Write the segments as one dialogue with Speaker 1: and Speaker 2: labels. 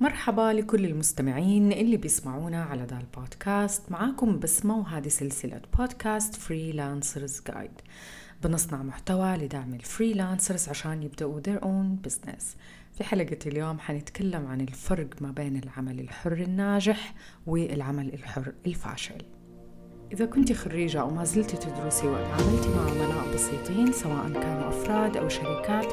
Speaker 1: مرحبا لكل المستمعين اللي بيسمعونا على ذا البودكاست معاكم بسمة وهذه سلسلة بودكاست Freelancers Guide بنصنع محتوى لدعم ال freelancers عشان يبدأوا their own business. في حلقة اليوم حنتكلم عن الفرق ما بين العمل الحر الناجح والعمل الحر الفاشل. إذا كنت خريجة أو ما زلت تدرسي وتعاملتي مع عملاء بسيطين سواء كانوا أفراد أو شركات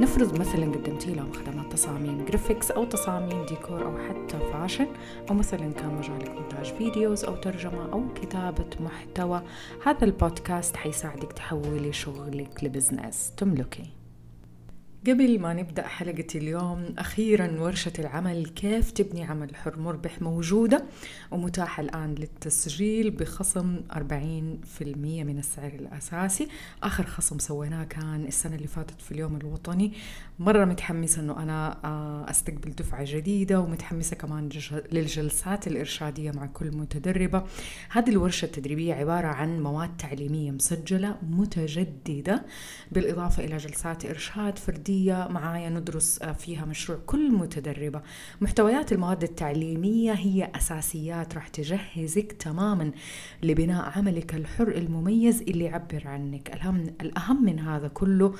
Speaker 1: نفرض مثلا قدمتي لهم خدمات تصاميم graphics أو تصاميم ديكور أو حتى fashion أو مثلا كان مجالك إنتاج videos أو ترجمة أو كتابة محتوى هذا البودكاست حيساعدك تحولي شغلك ل business تملكي. قبل ما نبدأ حلقة اليوم أخيرا ورشة العمل كيف تبني عمل حر مربح موجودة؟ ومتاحة الآن للتسجيل بخصم 40% من السعر الأساسي. آخر خصم سويناه كان السنة اللي فاتت في اليوم الوطني مرة متحمسة أنه أنا آه، أستقبل دفعة جديدة ومتحمسة كمان للجلسات الإرشادية مع كل متدربة. هذه الورشة التدريبية عبارة عن مواد تعليمية مسجلة متجددة بالإضافة إلى جلسات إرشاد فردية معايا ندرس آه، فيها مشروع كل متدربة. محتويات المواد التعليمية هي أساسيات راح تجهزك تماما لبناء عملك الحر المميز اللي يعبر عنك. الأهم, الأهم من هذا كله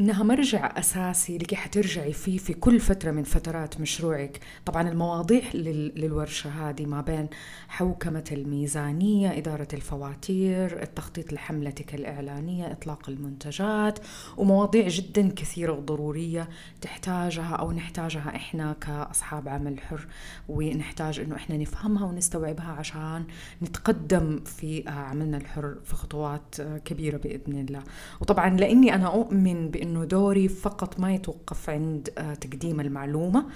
Speaker 1: إنها مرجع أساسي لكي حترجعي فيه في كل فترة من فترات مشروعك. طبعا المواضيع للورشة هذه ما بين حوكمة الميزانية إدارة الفواتير التخطيط لحملتك الإعلانية إطلاق المنتجات ومواضيع جدا كثيرة وضرورية تحتاجها أو نحتاجها إحنا كأصحاب عمل حر. ونحتاج إنه إحنا نفهمها ونستوعبها عشان نتقدم في عملنا الحر في خطوات كبيرة بإذن الله. وطبعا لأني أنا أؤمن بأن إنه دوري فقط ما يتوقف عند آه، تقديم المعلومة.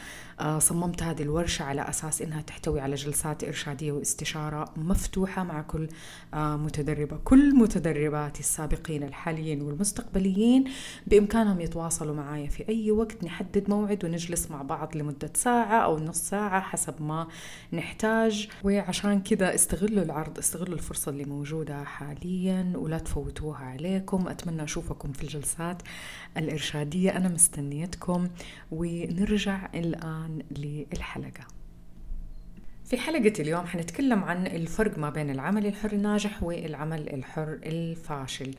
Speaker 1: آه، صممت هذه الورشة على أساس إنها تحتوي على جلسات إرشادية واستشارة مفتوحة مع كل آه، متدربة كل متدرباتي السابقين الحاليين والمستقبليين. بإمكانهم يتواصلوا معي في أي وقت نحدد موعد ونجلس مع بعض لمدة ساعة أو نص ساعة حسب ما نحتاج. وعشان كذا استغلوا العرض استغلوا الفرصة اللي موجودة حاليا ولا تفوتوها عليكم. أتمنى أشوفكم في الجلسات. الإرشادية أنا مستنيتكم ونرجع الآن للحلقة. في حلقة اليوم حنتكلم عن الفرق ما بين العمل الحر الناجح والعمل الحر الفاشل.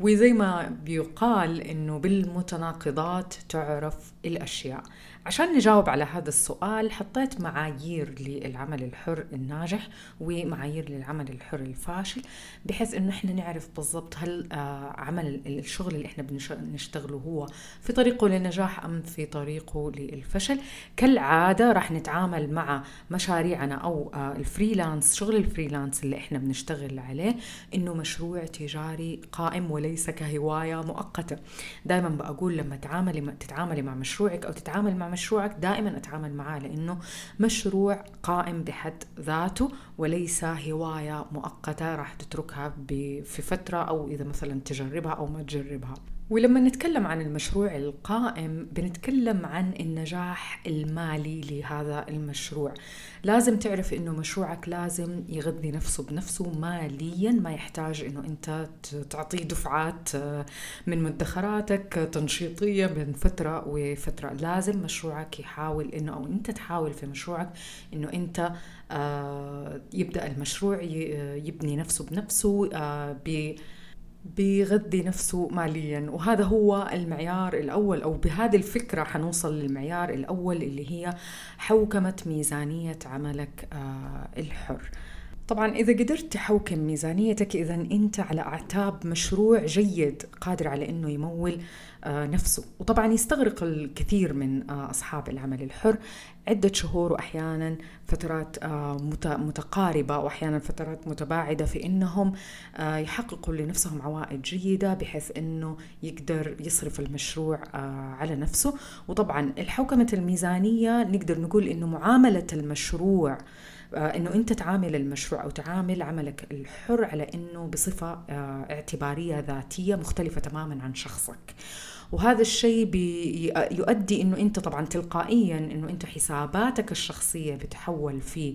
Speaker 1: وزي ما بيقال إنه بالمتناقضات تعرف الأشياء. عشان نجاوب على هذا السؤال حطيت معايير للعمل الحر الناجح ومعايير للعمل الحر الفاشل بحيث إنه إحنا نعرف بالضبط هل آه، عمل الشغل اللي إحنا بنشتغله هو في طريقه للنجاح أم في طريقه للفشل. كالعادة راح نتعامل مع مشاريعنا أو آه، ال freelance شغل ال freelance اللي إحنا بنشتغل عليه إنه مشروع تجاري قائم وليس كهواية مؤقتة. دائما بقول لما تعاملي تتعاملي مع مشروعك أو تتعامل مع مشروعك دائما أتعامل معاه لأنه مشروع قائم بحد ذاته وليس هواية مؤقتة راح تتركها في فترة أو إذا مثلا تجربها أو ما تجربها. ولما نتكلم عن المشروع القائم بنتكلم عن النجاح المالي لهذا المشروع. لازم تعرف إنه مشروعك لازم يغذي نفسه بنفسه ماليا ما يحتاج إنه أنت تعطيه دفعات آه، من مدخراتك تنشيطية من فترة وفترة. لازم مشروعك يحاول إنه أو أنت تحاول في مشروعك إنه أنت آه، يبدأ المشروع يبني نفسه بنفسه آه، بيغذي نفسه ماليا. وهذا هو المعيار الأول أو بهذه الفكرة حنوصل للمعيار الأول اللي هي حوكمة ميزانية عملك آه، الحر. طبعا إذا قدرت تحوكم ميزانيتك إذا أنت على أعتاب مشروع جيد قادر على أنه يمول آه، نفسه. وطبعا يستغرق الكثير من آه، أصحاب العمل الحر. عدة شهور وأحيانا فترات آه، متقاربة وأحيانا فترات متباعدة في أنهم يحققوا لنفسهم عوائد جيدة بحيث أنه يقدر يصرف المشروع على نفسه. وطبعا الحوكمة الميزانية نقدر نقول أنه معاملة المشروع إنه أنت تعامل المشروع أو تعامل عملك الحر على إنه بصفة اعتبارية ذاتية مختلفة تماما عن شخصك. وهذا الشيء يؤدي إنه أنت طبعا تلقائيا إنه أنت حساباتك الشخصية بتحول في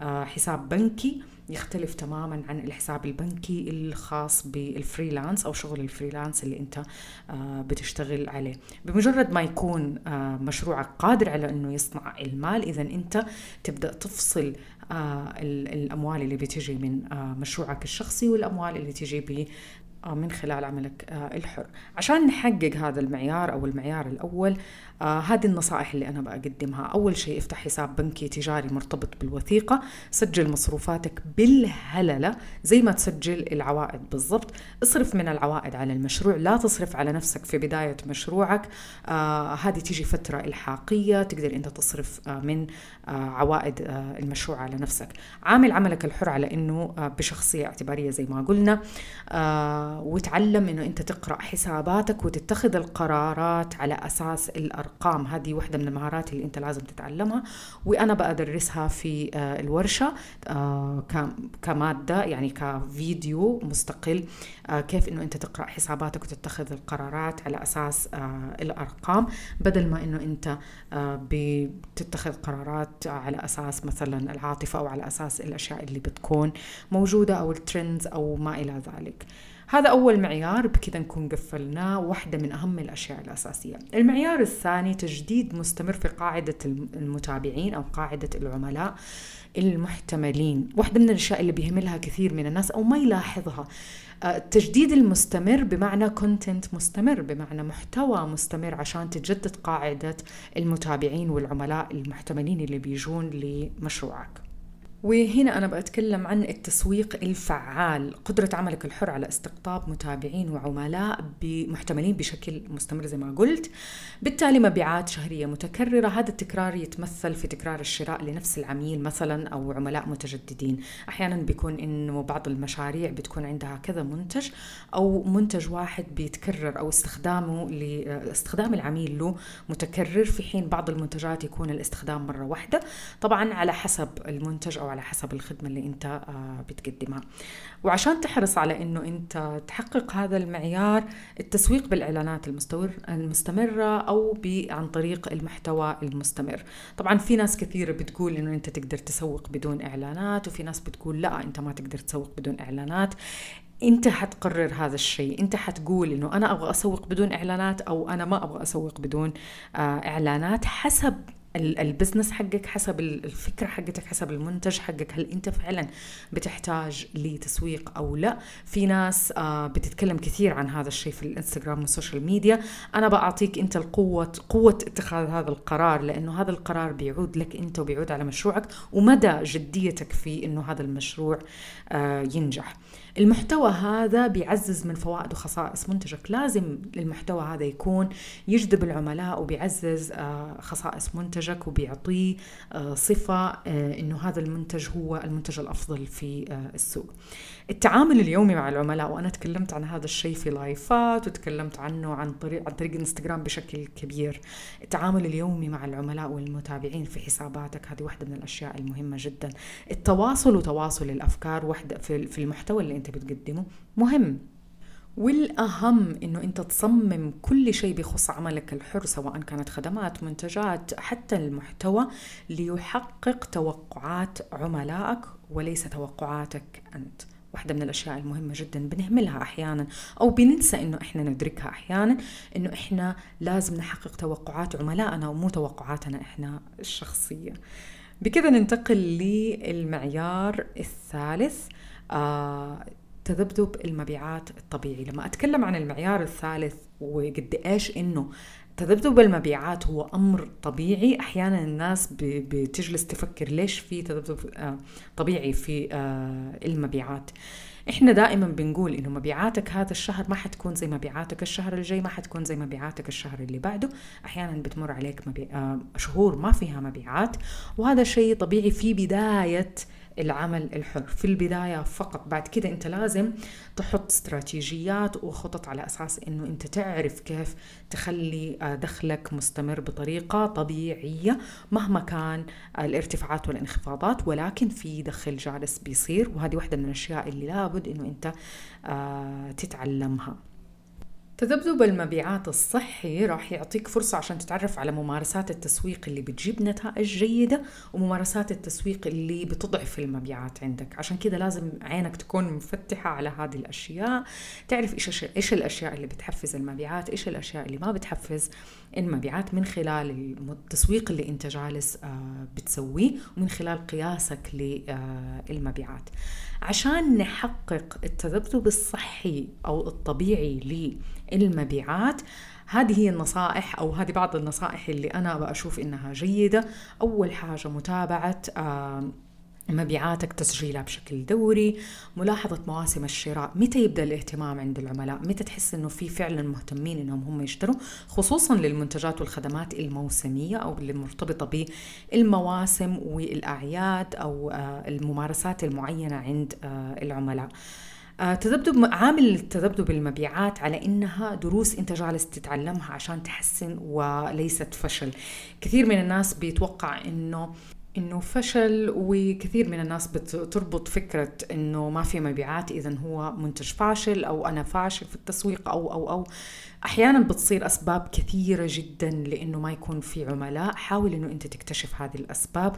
Speaker 1: آه، حساب بنكي يختلف تماما عن الحساب البنكي الخاص بال freelance أو شغل ال freelance اللي أنت آه، بتشتغل عليه. بمجرد ما يكون آه، مشروعك قادر على إنه يصنع المال اذا أنت تبدأ تفصل الأموال اللي بتجي من مشروعك الشخصي والأموال اللي تجي من خلال عملك الحر. عشان نحقق هذا المعيار أو المعيار الأول آه هذه النصائح اللي أنا بقدمها. أول شيء افتح حساب بنكي تجاري مرتبط بالوثيقة. سجل مصروفاتك بالهللة زي ما تسجل العوائد بالضبط. اصرف من العوائد على المشروع. لا تصرف على نفسك في بداية مشروعك. آه هذه تيجي فترة إلحاقية. تقدر أنت تصرف آه من آه عوائد آه المشروع على نفسك. عامل عملك الحر على أنه آه بشخصية اعتبارية زي ما قلنا. آه وتعلم أنه أنت تقرأ حساباتك وتتخذ القرارات على أساس الأرقام الأرقام. هذه واحدة من المهارات اللي أنت لازم تتعلمها وأنا بدرسها في آه، الورشة آه، كمادة يعني كفيديو مستقل آه، كيف إنه أنت تقرأ حساباتك وتتخذ القرارات على أساس الأرقام بدل ما إنه أنت بتتخذ قرارات على أساس مثلا العاطفة أو على أساس الأشياء اللي بتكون موجودة أو الترندز أو ما إلى ذلك. هذا أول معيار بكذا نكون قفلناه واحدة من أهم الأشياء الأساسية. المعيار الثاني تجديد مستمر في قاعدة المتابعين أو قاعدة العملاء المحتملين. واحدة من الأشياء اللي بيهملها كثير من الناس أو ما يلاحظها التجديد آه، المستمر بمعنى كونتنت مستمر بمعنى محتوى مستمر عشان تتجدد قاعدة المتابعين والعملاء المحتملين اللي بيجون لمشروعك. وهنا أنا بتكلم عن التسويق الفعال. قدرة عملك الحر على استقطاب متابعين وعملاء محتملين بشكل مستمر زي ما قلت. بالتالي مبيعات شهرية متكررة. هذا التكرار يتمثل في تكرار الشراء لنفس العميل مثلا أو عملاء متجددين. أحيانا بيكون إنه بعض المشاريع بتكون عندها كذا منتج أو منتج واحد بيتكرر أو استخدامه لاستخدام العميل له متكرر في حين بعض المنتجات يكون الاستخدام مرة واحدة. طبعا على حسب المنتج أو على حسب الخدمة اللي أنت آه، بتقدمها. وعشان تحرص على أنه أنت تحقق هذا المعيار التسويق بالإعلانات المستمر المستمرة أو عن طريق المحتوى المستمر. طبعا في ناس كثيرة بتقول أنه أنت تقدر تسوق بدون إعلانات وفي ناس بتقول لا أنت ما تقدر تسوق بدون إعلانات. انت حتقرر هذا الشيء. انت حتقول إنه أنا أبغى أسوق بدون إعلانات أو أنا ما أبغى أسوق بدون آه، إعلانات حسب ال business حقك حسب الفكرة حقتك حسب المنتج حقك. هل انت فعلا بتحتاج لتسويق أو لا؟ في ناس آه، بتتكلم كثير عن هذا الشيء في الإنستغرام وال social media. أنا بعطيك أنت القوة قوة اتخاذ هذا القرار لأنه هذا القرار بيعود لك أنت وبيعود على مشروعك ومدى جديتك في إنه هذا المشروع آه، ينجح. المحتوى هذا بيعزز من فوائد وخصائص منتجك. لازم المحتوى هذا يكون يجذب العملاء وبيعزز آه، خصائص منتجك. وبيعطيه آه، صفة آه، إنه هذا المنتج هو المنتج الأفضل في السوق. التعامل اليومي مع العملاء وأنا تكلمت عن هذا الشيء في لايفات وتكلمت عنه عن طريق عن طريق إنستغرام بشكل كبير. التعامل اليومي مع العملاء والمتابعين في حساباتك هذه واحدة من الأشياء المهمة جدا. التواصل وتواصل الأفكار واحدة في المحتوى اللي أنت بتقدمه مهم. والأهم إنه أنت تصمم كل شيء بخص عملك الحر سواء كانت خدمات منتجات حتى المحتوى ليحقق توقعات عملائك وليس توقعاتك أنت. واحدة من الأشياء المهمة جدا بنهملها أحيانا أو بننسى إنه إحنا ندركها أحيانا إنه إحنا لازم نحقق توقعات عملائنا ومو توقعاتنا إحنا الشخصية. بكذا ننتقل للمعيار الثالث آه تذبذب المبيعات الطبيعي. لما أتكلم عن المعيار الثالث وقد إيش إنه تذبذب المبيعات هو أمر طبيعي أحيانا الناس بتجلس تفكر ليش في تذبذب آه، طبيعي في آه، المبيعات. إحنا دائما بنقول إنه مبيعاتك هذا الشهر ما حتكون زي مبيعاتك الشهر الجاي ما حتكون زي مبيعاتك الشهر اللي بعده. أحيانا بتمر عليك مبيع... آه، شهور ما فيها مبيعات وهذا شيء طبيعي في بداية العمل الحر. في البداية فقط بعد كده أنت لازم تحط استراتيجيات وخطط على أساس أنه أنت تعرف كيف تخلي آه، دخلك مستمر بطريقة طبيعية مهما كان الارتفاعات والانخفاضات. ولكن في دخل جالس بيصير وهذه واحدة من الأشياء اللي لابد أنه أنت آه، تتعلمها. تذبذب المبيعات الصحي راح يعطيك فرصة عشان تتعرف على ممارسات التسويق اللي بتجيب نتائج جيدة وممارسات التسويق اللي بتضعف المبيعات عندك. عشان كده لازم عينك تكون مفتحة على هذه الأشياء. تعرف إيش, إيش الأشياء اللي بتحفز المبيعات إيش الأشياء اللي ما بتحفز؟ المبيعات من خلال التسويق اللي أنت جالس آه، بتسويه ومن خلال قياسك للمبيعات عشان نحقق التذبذب الصحي أو الطبيعي المبيعات. هذه هي النصائح أو هذه بعض النصائح اللي أنا بشوف إنها جيدة. أول حاجة متابعة مبيعاتك تسجيلها بشكل دوري. ملاحظة مواسم الشراء. متى يبدأ الاهتمام عند العملاء؟ متى تحس إنه في فعلا مهتمين إنهم هم يشتروا؟ خصوصا للمنتجات والخدمات الموسمية أو اللي مرتبطة بالمواسم والأعياد أو آه، الممارسات المعينة عند آه، العملاء. تذبذب عامل التذبذب المبيعات على إنها دروس أنت جالس تتعلمها عشان تحسن وليست فشل. كثير من الناس بيتوقع إنه إنه فشل وكثير من الناس بتربط فكرة إنه ما في مبيعات إذا هو منتج فاشل أو أنا فاشل في التسويق أو أو أو. أحيانا بتصير أسباب كثيرة جدا لإنه ما يكون في عملاء. حاول إنه أنت تكتشف هذه الأسباب.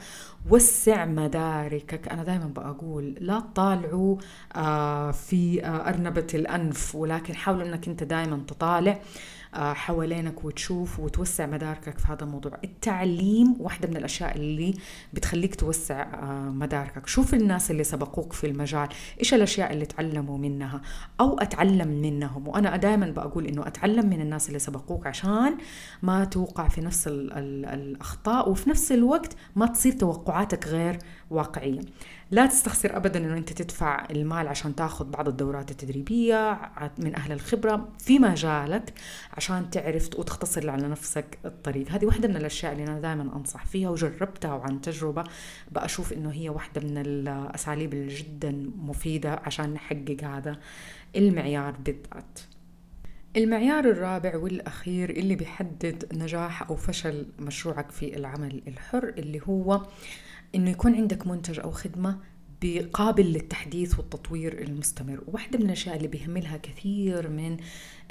Speaker 1: وسع مداركك. أنا دائما بقول لا تطالعوا آه، في آه، أرنبة الأنف ولكن حاول إنك أنت دائما تطالع. حوالينك وتشوف وتوسع مداركك في هذا الموضوع. التعليم واحدة من الأشياء اللي بتخليك توسع آه، مداركك. شوف الناس اللي سبقوك في المجال إيش الأشياء اللي تعلموا منها أو أتعلم منهم. وأنا دائما بقول إنه أتعلم من الناس اللي سبقوك عشان ما توقع في نفس ال ال الأخطاء وفي نفس الوقت ما تصير توقعاتك غير واقعية. لا تستخسر ابدا إنه أنت تدفع المال عشان تاخذ بعض الدورات التدريبية من أهل الخبرة في مجالك عشان تعرف وتختصر على نفسك الطريق. هذه واحدة من الأشياء اللي أنا دائما أنصح فيها وجربتها وعن تجربة بشوف إنه هي واحدة من الأساليب اللي جدا مفيدة عشان نحقق هذا المعيار بالذات. المعيار الرابع والأخير اللي بيحدد نجاح أو فشل مشروعك في العمل الحر اللي هو إنه يكون عندك منتج أو خدمة قابل للتحديث والتطوير المستمر. واحدة من الأشياء اللي بيهملها كثير من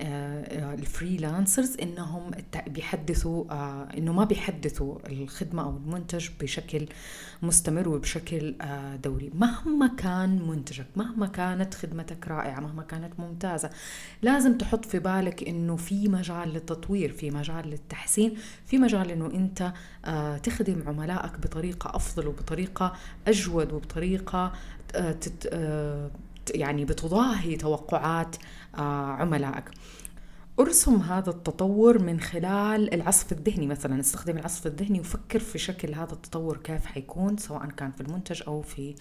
Speaker 1: الفريلانسرز إنهم بيحدثوا آه، إنه ما بيحدثوا الخدمة أو المنتج بشكل مستمر وبشكل آه، دوري. مهما كان منتجك مهما كانت خدمتك رائعة مهما كانت ممتازة لازم تحط في بالك إنه في مجال للتطوير في مجال للتحسين في مجال إنه أنت تخدم عملائك بطريقة أفضل وبطريقة أجود وبطريقة يعني بتضاهي توقعات عملائك. ارسم هذا التطور من خلال العصف الذهني مثلا. استخدم العصف الذهني وفكر في شكل هذا التطور كيف حيكون سواء كان في المنتج أو في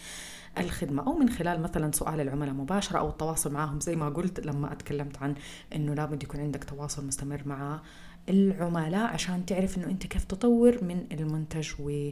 Speaker 1: الخدمة. أو من خلال مثلا سؤال العملاء مباشرة أو التواصل معهم. زي ما قلت لما أتكلمت عن أنه لابد يكون عندك تواصل مستمر مع العملاء عشان تعرف أنه أنت كيف تطور من المنتج و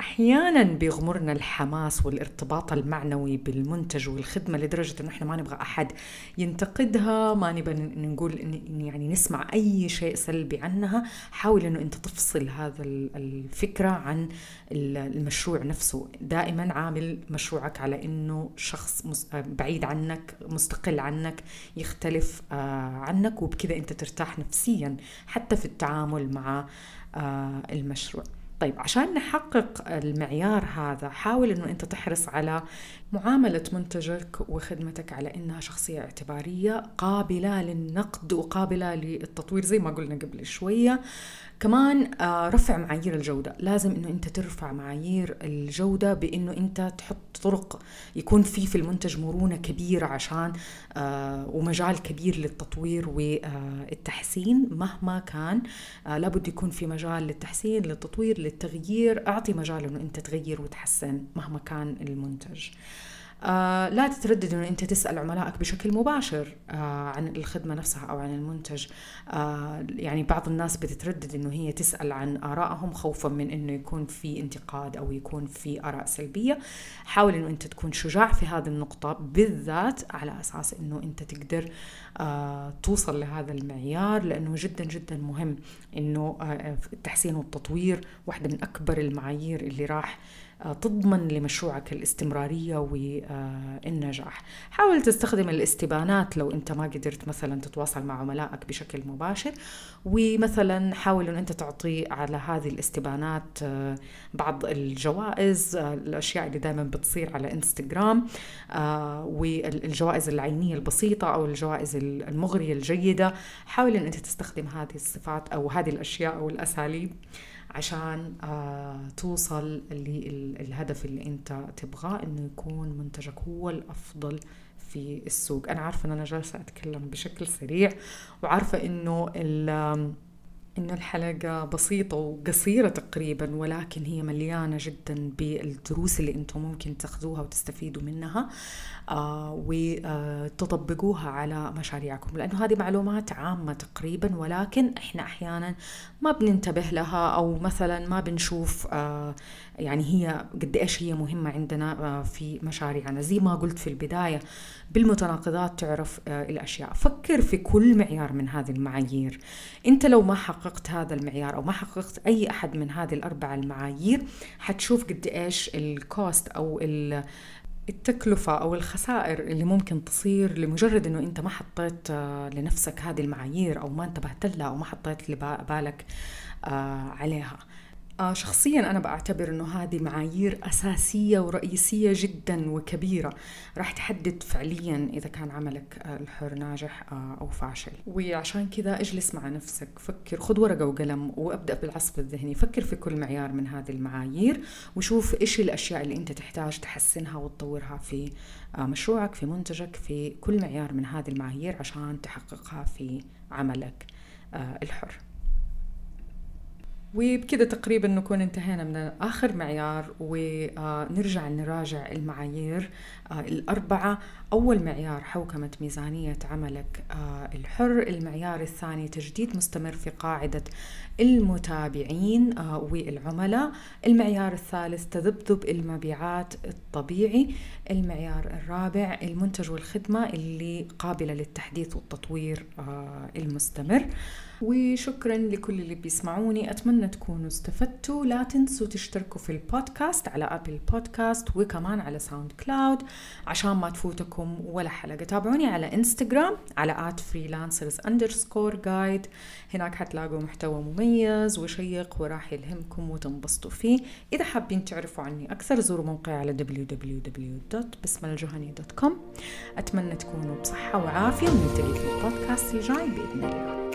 Speaker 1: آه، أحيانا بيغمرنا الحماس والارتباط المعنوي بالمنتج والخدمة لدرجة أنه إحنا ما نبغى أحد ينتقدها ما نبغى نقول يعني نسمع أي شيء سلبي عنها. حاول أنه أنت تفصل هذا الفكرة عن المشروع نفسه. دائما عامل مشروعك على أنه شخص بعيد عنك مستقل عنك يختلف آه، عنك وبكذا أنت ترتاح نفسيا حتى في التعامل مع آه، المشروع. طيب عشان نحقق المعيار هذا حاول إنه أنت تحرص على معاملة منتجك وخدمتك على إنها شخصية اعتبارية قابلة للنقد وقابلة للتطوير زي ما قلنا قبل شوية. كمان آه، رفع معايير الجودة. لازم إنه أنت ترفع معايير الجودة بإنه أنت تحط طرق يكون في في المنتج مرونة كبيرة عشان آه، ومجال كبير للتطوير والتحسين مهما كان. آه، لابد يكون في مجال للتحسين للتطوير للتغيير. أعطي مجال إنه أنت تغير وتحسن مهما كان المنتج. آه لا تتردد انه أنت تسأل عملائك بشكل مباشر آه عن الخدمة نفسها أو عن المنتج. آه يعني بعض الناس بتتردد إنه هي تسأل عن آرائهم خوفا من إنه يكون في انتقاد أو يكون في آراء سلبية. حاول إنه أنت تكون شجاع في هذه النقطة بالذات على أساس إنه أنت تقدر آه توصل لهذا المعيار لأنه جدا جدا مهم إنه آه التحسين والتطوير واحدة من أكبر المعايير اللي راح آه، تضمن لمشروعك الاستمرارية والنجاح حاول تستخدم الاستبانات لو أنت ما قدرت مثلا تتواصل مع عملائك بشكل مباشر. ومثلا حاول أن أنت تعطي على هذه الاستبانات آه، بعض الجوائز آه، الأشياء اللي دائما بتصير على إنستغرام والجوائز العينية البسيطة أو الجوائز المغرية الجيدة. حاول أن أنت تستخدم هذه الصفات أو هذه الأشياء أو الأساليب. عشان آه توصل للهدف اللي انت تبغاه انه يكون منتجك هو الأفضل في السوق. أنا عارفة إن أنا جالسة أتكلم بشكل سريع وعارفة إنه إن الحلقة بسيطة وقصيرة تقريبا ولكن هي مليانة جدا بالدروس اللي أنتم ممكن تأخذوها وتستفيدوا منها آه وتطبقوها على مشاريعكم. لأنه هذه معلومات عامة تقريبا ولكن إحنا أحيانا ما بننتبه لها أو مثلا ما بنشوف آه يعني هي قد إيش هي مهمة عندنا آه في مشاريعنا. زي ما قلت في البداية بالمتناقضات تعرف الأشياء. فكر في كل معيار من هذه المعايير. أنت لو ما حققت هذا المعيار أو ما حققت أي أحد من هذه الأربع المعايير حتشوف قد إيش الكوست أو التكلفة أو الخسائر اللي ممكن تصير لمجرد أنه أنت ما حطيت لنفسك هذه المعايير أو ما انتبهت لها أو ما حطيت بالك عليها. آه شخصيا أنا بعتبر أنه هذه معايير أساسية ورئيسية جدا وكبيرة. راح تحدد فعليا إذا كان عملك الحر ناجح آه أو فاشل. وعشان كذا اجلس مع نفسك فكر خذ ورقة وقلم وأبدأ بالعصف الذهني. فكر في كل معيار من هذه المعايير وشوف إيش الأشياء اللي أنت تحتاج تحسنها وتطورها في آه مشروعك في منتجك في كل معيار من هذه المعايير عشان تحققها في عملك آه الحر. وبكذا تقريبا نكون انتهينا من آخر معيار ونرجع نراجع المعايير آه، الأربعة. أول معيار حوكمة ميزانية عملك آه، الحر. المعيار الثاني تجديد مستمر في قاعدة المتابعين آه، والعملاء. المعيار الثالث تذبذب المبيعات الطبيعي. المعيار الرابع المنتج والخدمة اللي قابلة للتحديث والتطوير المستمر. وشكرا لكل اللي بيسمعوني. أتمنى تكونوا استفدتوا. لا تنسوا تشتركوا في البودكاست على أبل بودكاست وكمان على ساوند كلاود عشان ما تفوتكم ولا حلقة. تابعوني على إنستغرام على freelancers underscore guide هناك حتلاقوا محتوى مميز وشيق وراح يلهمكم وتنبسطوا فيه. إذا حابين تعرفوا عني أكثر زوروا موقعي على www.بسمالجهني.com أتمنى تكونوا بصحة وعافية ونلتقي في البودكاست الجاي بإذن الله.